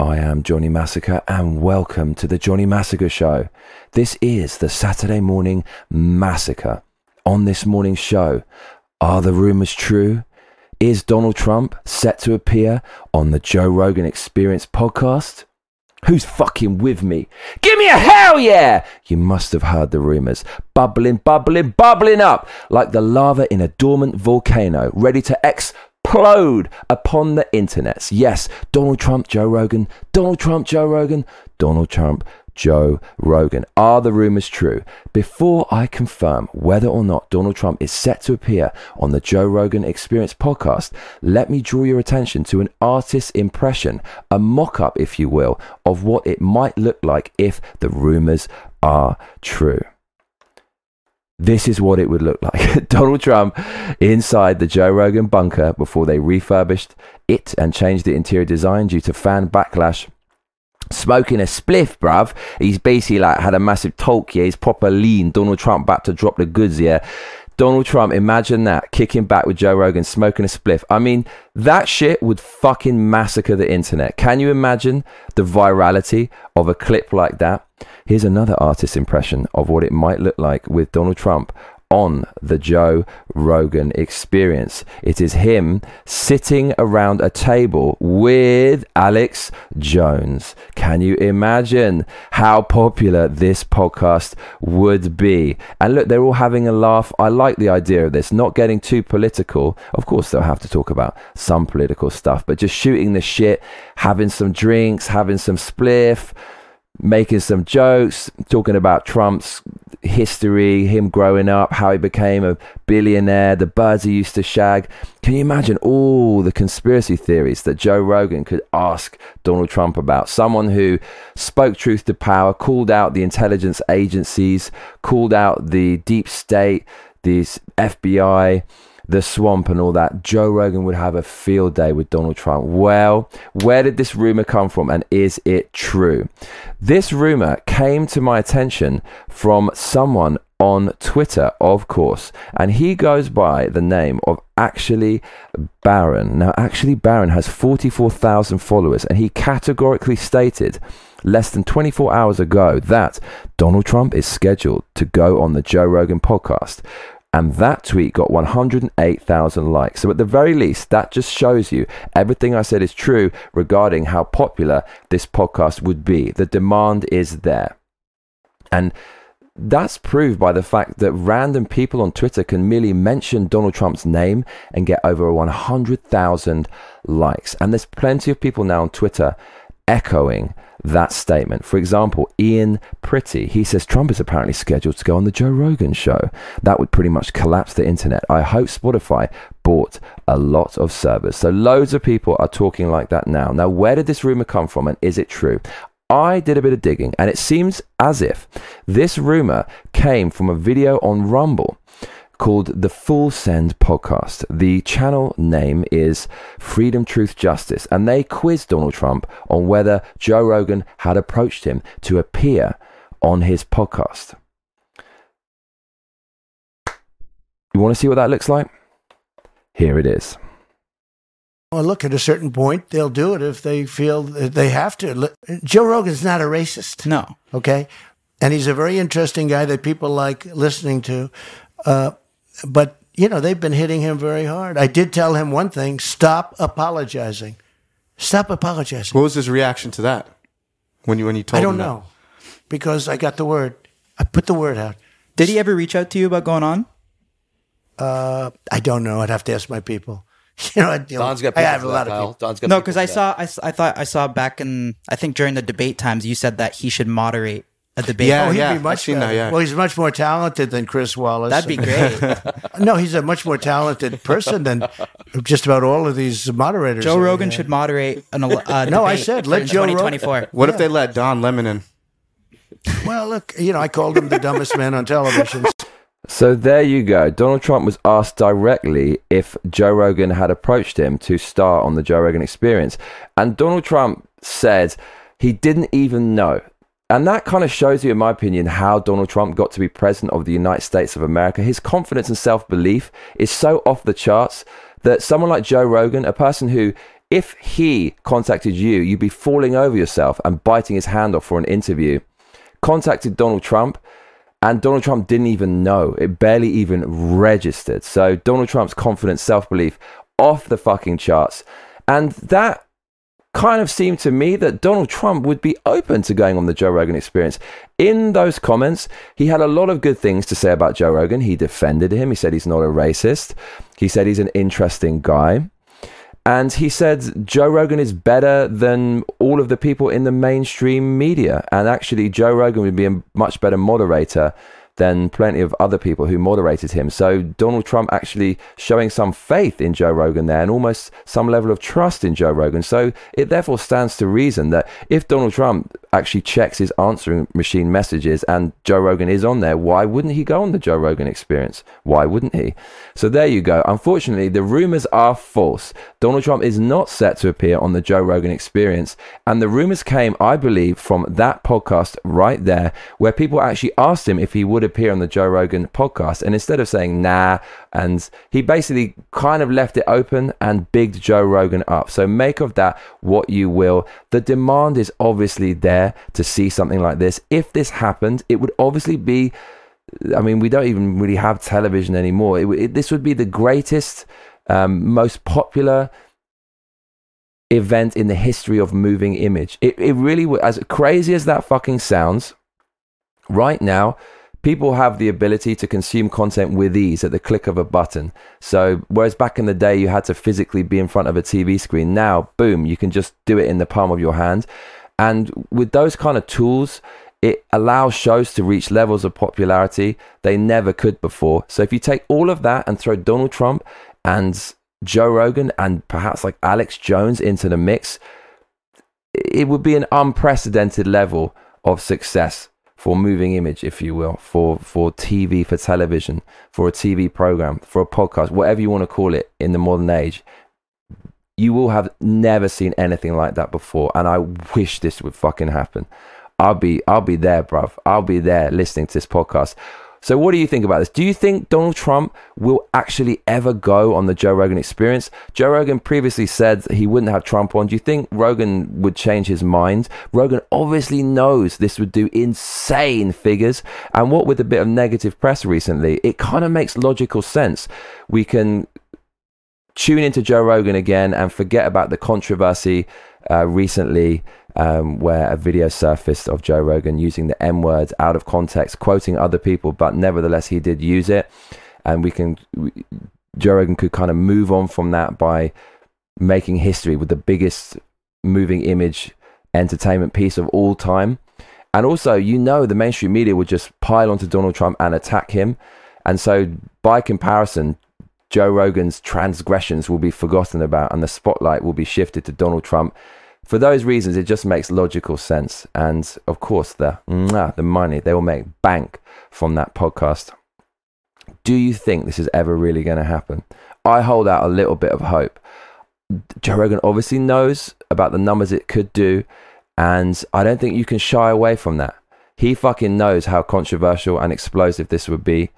I am Johnny Massacre and welcome to the Johnny Massacre Show. This is the Saturday morning massacre. On this morning's show, are the rumors true? Is Donald Trump set to appear on the Joe Rogan Experience podcast? Who's fucking with me? Give me a hell yeah! You must have heard the rumors. Bubbling, bubbling, bubbling up like the lava in a dormant volcano, ready to explode upon the internets. Yes, Donald Trump, Joe Rogan, Donald Trump, Joe Rogan, Donald Trump, Joe Rogan. Are the rumors true? Before I confirm whether or not Donald Trump is set to appear on the Joe Rogan Experience podcast, let me draw your attention to an artist's impression, a mock up, if you will, of what it might look like if the rumors are true. This is what it would look like. Donald Trump inside the Joe Rogan bunker before they refurbished it and changed the interior design due to fan backlash smoking a spliff, bruv. He's basically like had a massive talk, yeah. He's proper lean. Donald Trump about to drop the goods, yeah. Donald Trump, imagine that, kicking back with Joe Rogan, smoking a spliff. I mean, that shit would fucking massacre the internet. Can you imagine the virality of a clip like that? Here's another artist impression of what it might look like with Donald Trump on the Joe Rogan experience. It is him sitting around a table with Alex Jones. Can you imagine how popular this podcast would be? And look, they're all having a laugh. I like the idea of this, not getting too political. Of course, they'll have to talk about some political stuff, but just shooting the shit, having some drinks, having some spliff making some jokes, talking about Trump's history, him growing up, how he became a billionaire, the birds he used to shag. Can you imagine all the conspiracy theories that Joe Rogan could ask Donald Trump about? Someone who spoke truth to power, called out the intelligence agencies, called out the deep state, these FBI the swamp and all that, Joe Rogan would have a field day with Donald Trump. Well, where did this rumor come from and is it true? This rumor came to my attention from someone on Twitter, of course, and he goes by the name of Actually Baron. Now, Actually Baron has 44,000 followers, and he categorically stated less than 24 hours ago that Donald Trump is scheduled to go on the Joe Rogan podcast and that tweet got 108,000 likes. So, at the very least, that just shows you everything I said is true regarding how popular this podcast would be. The demand is there. And that's proved by the fact that random people on Twitter can merely mention Donald Trump's name and get over 100,000 likes. And there's plenty of people now on Twitter echoing that statement. For example, Ian Pretty, he says Trump is apparently scheduled to go on the Joe Rogan show. That would pretty much collapse the internet. I hope Spotify bought a lot of servers. So loads of people are talking like that now. Now, where did this rumor come from and is it true? I did a bit of digging and it seems as if this rumor came from a video on Rumble called the Full Send Podcast. The channel name is Freedom, Truth, Justice, and they quizzed Donald Trump on whether Joe Rogan had approached him to appear on his podcast. You want to see what that looks like? Here it is. Well, look, at a certain point, they'll do it if they feel that they have to. Joe Rogan's not a racist. No. Okay. And he's a very interesting guy that people like listening to. Uh, but you know they've been hitting him very hard. I did tell him one thing: stop apologizing. Stop apologizing. What was his reaction to that when you when you told? I don't him know because I got the word. I put the word out. Did he ever reach out to you about going on? Uh, I don't know. I'd have to ask my people. You know, I, Don's got I have for a that, lot of people. Don's got No, because I that. saw, I thought I saw back in, I think during the debate times, you said that he should moderate a debate. Yeah, Oh, he'd yeah, be much I've that, yeah. Well, he's much more talented than Chris Wallace. that'd be great. no, he's a much more talented person than just about all of these moderators. Joe Rogan have. should moderate an. Uh, No, I debate said, let Joe Rog- 2024. What if they let Don Lemon in? Well, look, you know, I called him the dumbest man on television. So there you go. Donald Trump was asked directly if Joe Rogan had approached him to star on the Joe Rogan experience. And Donald Trump said he didn't even know. And that kind of shows you, in my opinion, how Donald Trump got to be president of the United States of America. His confidence and self belief is so off the charts that someone like Joe Rogan, a person who if he contacted you, you'd be falling over yourself and biting his hand off for an interview. Contacted Donald Trump, and Donald Trump didn't even know. It barely even registered. So Donald Trump's confidence, self belief off the fucking charts. And that kind of seemed to me that Donald Trump would be open to going on the Joe Rogan experience. In those comments, he had a lot of good things to say about Joe Rogan. He defended him. He said he's not a racist. He said he's an interesting guy. And he said Joe Rogan is better than all of the people in the mainstream media. And actually, Joe Rogan would be a much better moderator than plenty of other people who moderated him. So Donald Trump actually showing some faith in Joe Rogan there and almost some level of trust in Joe Rogan. So it therefore stands to reason that if Donald Trump actually checks his answering machine messages and Joe Rogan is on there, why wouldn't he go on the Joe Rogan experience? Why wouldn't he? So there you go. Unfortunately, the rumors are false. Donald Trump is not set to appear on the Joe Rogan experience. And the rumors came, I believe, from that podcast right there, where people actually asked him if he would appear on the Joe Rogan podcast. And instead of saying nah, and he basically kind of left it open and bigged Joe Rogan up. So make of that what you will. The demand is obviously there to see something like this. If this happened, it would obviously be. I mean, we don't even really have television anymore. It, it, this would be the greatest, um, most popular event in the history of moving image. It, it really, as crazy as that fucking sounds, right now, people have the ability to consume content with ease at the click of a button. So, whereas back in the day you had to physically be in front of a TV screen, now, boom, you can just do it in the palm of your hand. And with those kind of tools, it allows shows to reach levels of popularity they never could before. So, if you take all of that and throw Donald Trump and Joe Rogan and perhaps like Alex Jones into the mix, it would be an unprecedented level of success for moving image, if you will, for for TV, for television, for a TV program, for a podcast, whatever you want to call it in the modern age. You will have never seen anything like that before, and I wish this would fucking happen. I'll be I'll be there, bruv. I'll be there listening to this podcast. So, what do you think about this? Do you think Donald Trump will actually ever go on the Joe Rogan experience? Joe Rogan previously said he wouldn't have Trump on. Do you think Rogan would change his mind? Rogan obviously knows this would do insane figures. And what with a bit of negative press recently, it kind of makes logical sense. We can tune into Joe Rogan again and forget about the controversy uh, recently um, where a video surfaced of Joe Rogan using the M word out of context, quoting other people, but nevertheless he did use it, and we can we, Joe Rogan could kind of move on from that by making history with the biggest moving image entertainment piece of all time. And also, you know, the mainstream media would just pile onto Donald Trump and attack him. And so, by comparison, Joe Rogan's transgressions will be forgotten about and the spotlight will be shifted to Donald Trump for those reasons, it just makes logical sense. And of course, the the money they will make bank from that podcast. Do you think this is ever really going to happen? I hold out a little bit of hope. Joe Rogan obviously knows about the numbers it could do, and I don't think you can shy away from that. He fucking knows how controversial and explosive this would be,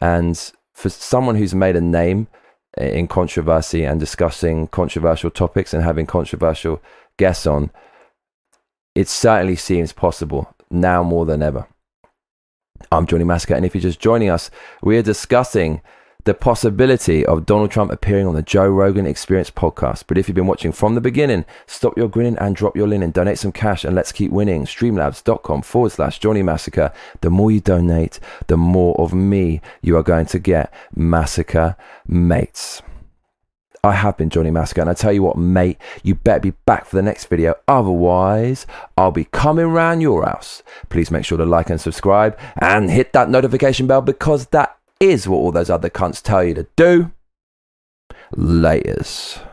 and for someone who's made a name in controversy and discussing controversial topics and having controversial guests on, it certainly seems possible now more than ever. I'm Johnny Massacre, and if you're just joining us, we are discussing the possibility of Donald Trump appearing on the Joe Rogan Experience podcast. But if you've been watching from the beginning, stop your grinning and drop your linen. Donate some cash and let's keep winning. Streamlabs.com forward slash Johnny Massacre. The more you donate, the more of me you are going to get. Massacre mates. I have been Johnny Massacre, and I tell you what, mate, you better be back for the next video. Otherwise, I'll be coming round your house. Please make sure to like and subscribe and hit that notification bell because that is what all those other cunts tell you to do. Laters.